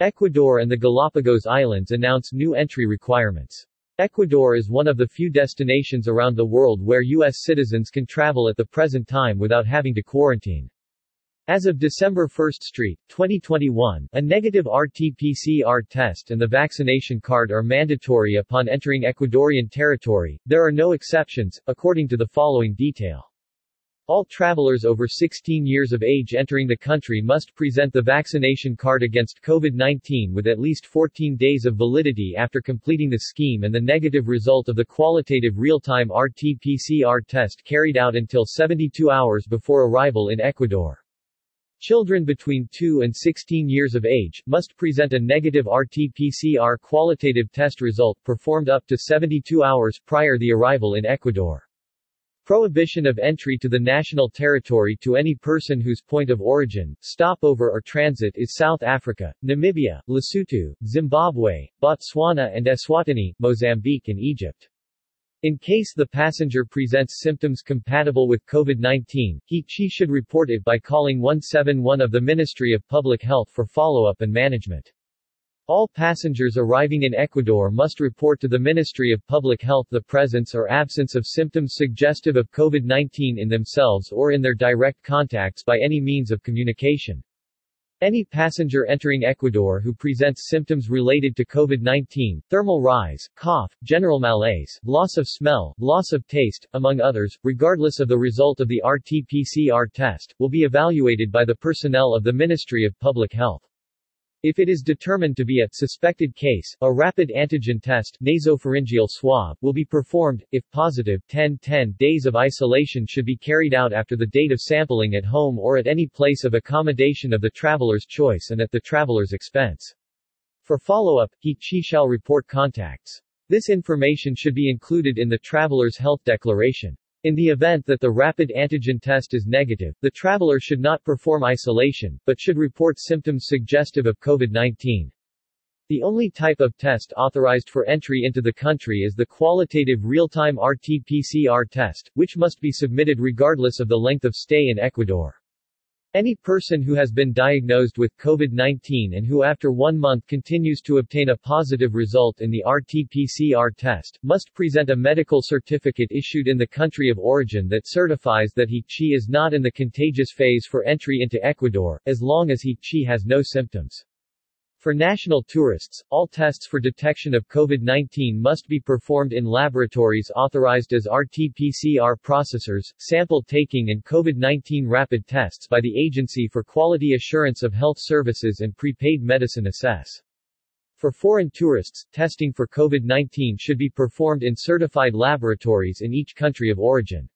Ecuador and the Galapagos Islands announce new entry requirements. Ecuador is one of the few destinations around the world where U.S. citizens can travel at the present time without having to quarantine. As of December 1 Street, 2021, a negative RT-PCR test and the vaccination card are mandatory upon entering Ecuadorian territory. There are no exceptions, according to the following detail. All travelers over 16 years of age entering the country must present the vaccination card against COVID-19 with at least 14 days of validity after completing the scheme and the negative result of the qualitative real-time RT-PCR test carried out until 72 hours before arrival in Ecuador. Children between 2 and 16 years of age must present a negative RT-PCR qualitative test result performed up to 72 hours prior the arrival in Ecuador. Prohibition of entry to the national territory to any person whose point of origin, stopover or transit is South Africa, Namibia, Lesotho, Zimbabwe, Botswana and Eswatini, Mozambique and Egypt. In case the passenger presents symptoms compatible with COVID-19, he/she should report it by calling 171 of the Ministry of Public Health for follow-up and management. All passengers arriving in Ecuador must report to the Ministry of Public Health the presence or absence of symptoms suggestive of COVID-19 in themselves or in their direct contacts by any means of communication. Any passenger entering Ecuador who presents symptoms related to COVID-19, thermal rise, cough, general malaise, loss of smell, loss of taste, among others, regardless of the result of the RT-PCR test, will be evaluated by the personnel of the Ministry of Public Health. If it is determined to be a suspected case, a rapid antigen test nasopharyngeal swab will be performed. If positive, 10-10 days of isolation should be carried out after the date of sampling at home or at any place of accommodation of the traveler's choice and at the traveler's expense. For follow-up, he/she shall report contacts. This information should be included in the traveler's health declaration. In the event that the rapid antigen test is negative, the traveler should not perform isolation, but should report symptoms suggestive of COVID-19. The only type of test authorized for entry into the country is the qualitative real-time RT-PCR test, which must be submitted regardless of the length of stay in Ecuador. Any person who has been diagnosed with COVID-19 and who after one month continues to obtain a positive result in the RT-PCR test, must present a medical certificate issued in the country of origin that certifies that he/she is not in the contagious phase for entry into Ecuador, as long as he/she has no symptoms. For national tourists, all tests for detection of COVID-19 must be performed in laboratories authorized as RT-PCR processors, sample taking and COVID-19 rapid tests by the Agency for Quality Assurance of Health Services and Prepaid Medicine Assess. For foreign tourists, testing for COVID-19 should be performed in certified laboratories in each country of origin.